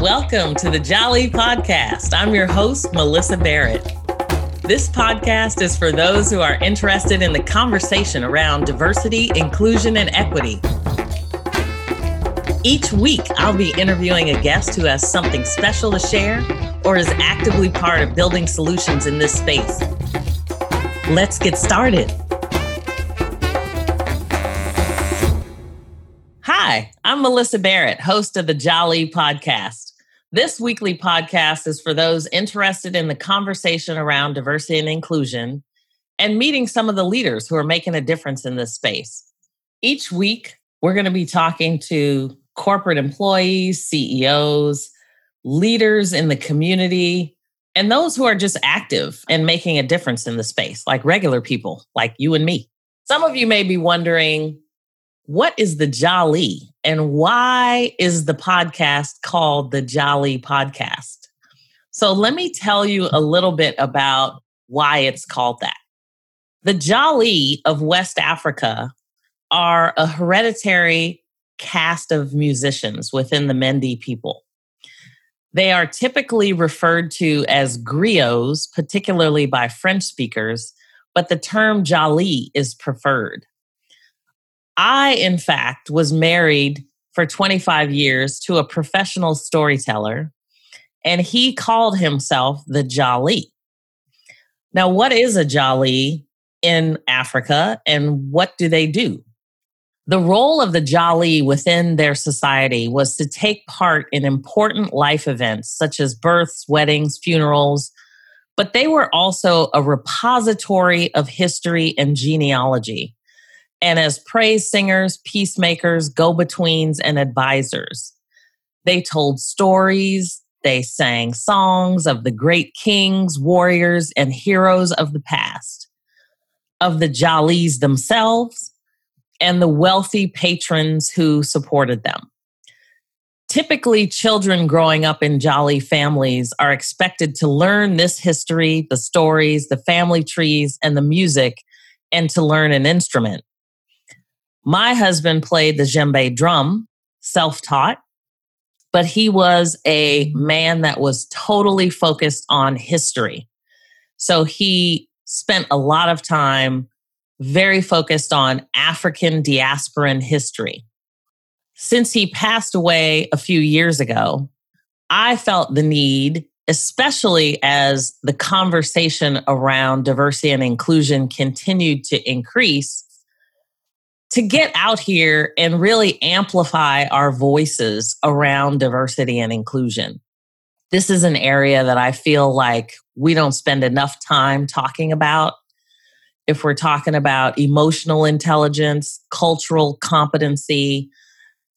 Welcome to the Jali Podcast. I'm your host, Melyssa Barrett. This podcast is for those who are interested in the conversation around diversity, inclusion, and equity. Each week, I'll be interviewing a guest who has something special to share or is actively part of building solutions in this space. Let's get started. Hi, I'm Melyssa Barrett, host of the Jali Podcast. This weekly podcast is for those interested in the conversation around diversity and inclusion and meeting some of the leaders who are making a difference in this space. Each week, we're going to be talking to corporate employees, CEOs, leaders in the community, and those who are just active and making a difference in the space, like regular people like you and me. Some of you may be wondering, what is the Jali and why is the podcast called the Jali Podcast? So let me tell you a little bit about why it's called that. The Jali of West Africa are a hereditary caste of musicians within the Mande people. They are typically referred to as griots, particularly by French speakers, but the term Jali is preferred. I, in fact, was married for 25 years to a professional storyteller, and he called himself the Jali. Now, what is a Jali in Africa, and what do they do? The role of the Jali within their society was to take part in important life events such as births, weddings, funerals, but they were also a repository of history and genealogy and as praise singers, peacemakers, go betweens, and advisors. They told stories, they sang songs of the great kings, warriors, and heroes of the past, of the Jalis themselves, and the wealthy patrons who supported them. Typically, children growing up in Jali families are expected to learn this history, the stories, the family trees, and the music, and to learn an instrument. My husband played the djembe drum, self taught, but he was a man that was totally focused on history. So he spent a lot of time very focused on African diasporan history. Since he passed away a few years ago, I felt the need, especially as the conversation around diversity and inclusion continued to increase, to get out here and really amplify our voices around diversity and inclusion. This is an area that I feel like we don't spend enough time talking about. If we're talking about emotional intelligence, cultural competency,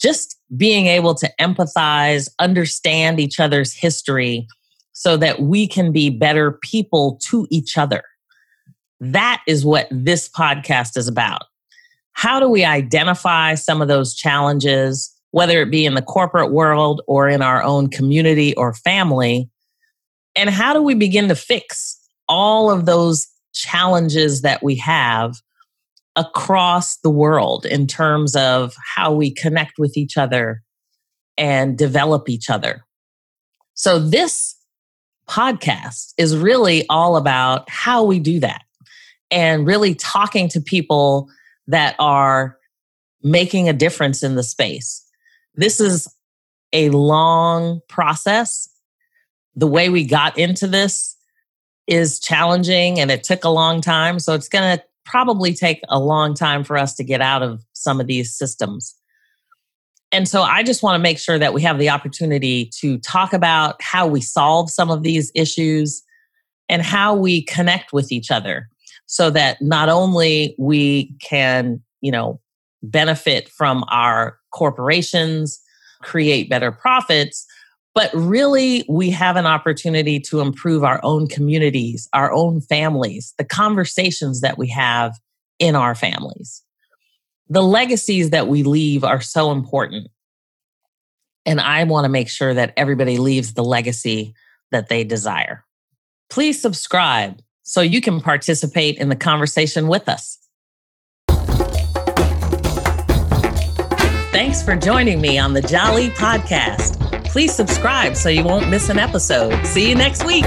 just being able to empathize, understand each other's history so that we can be better people to each other. That is what this podcast is about how do we identify some of those challenges, whether it be in the corporate world or in our own community or family? And how do we begin to fix all of those challenges that we have across the world in terms of how we connect with each other and develop each other? So, this podcast is really all about how we do that and really talking to people that are making a difference in the space. This is a long process. The way we got into this is challenging and it took a long time. So it's going to probably take a long time for us to get out of some of these systems. And so I just want to make sure that we have the opportunity to talk about how we solve some of these issues and how we connect with each other so that not only we can, you know, benefit from our corporations, create better profits, but really we have an opportunity to improve our own communities, our own families, the conversations that we have in our families. The legacies that we leave are so important. And I want to make sure that everybody leaves the legacy that they desire. Please subscribe so you can participate in the conversation with us. Thanks for joining me on the Jali Podcast Please subscribe so you won't miss an episode. See you next week.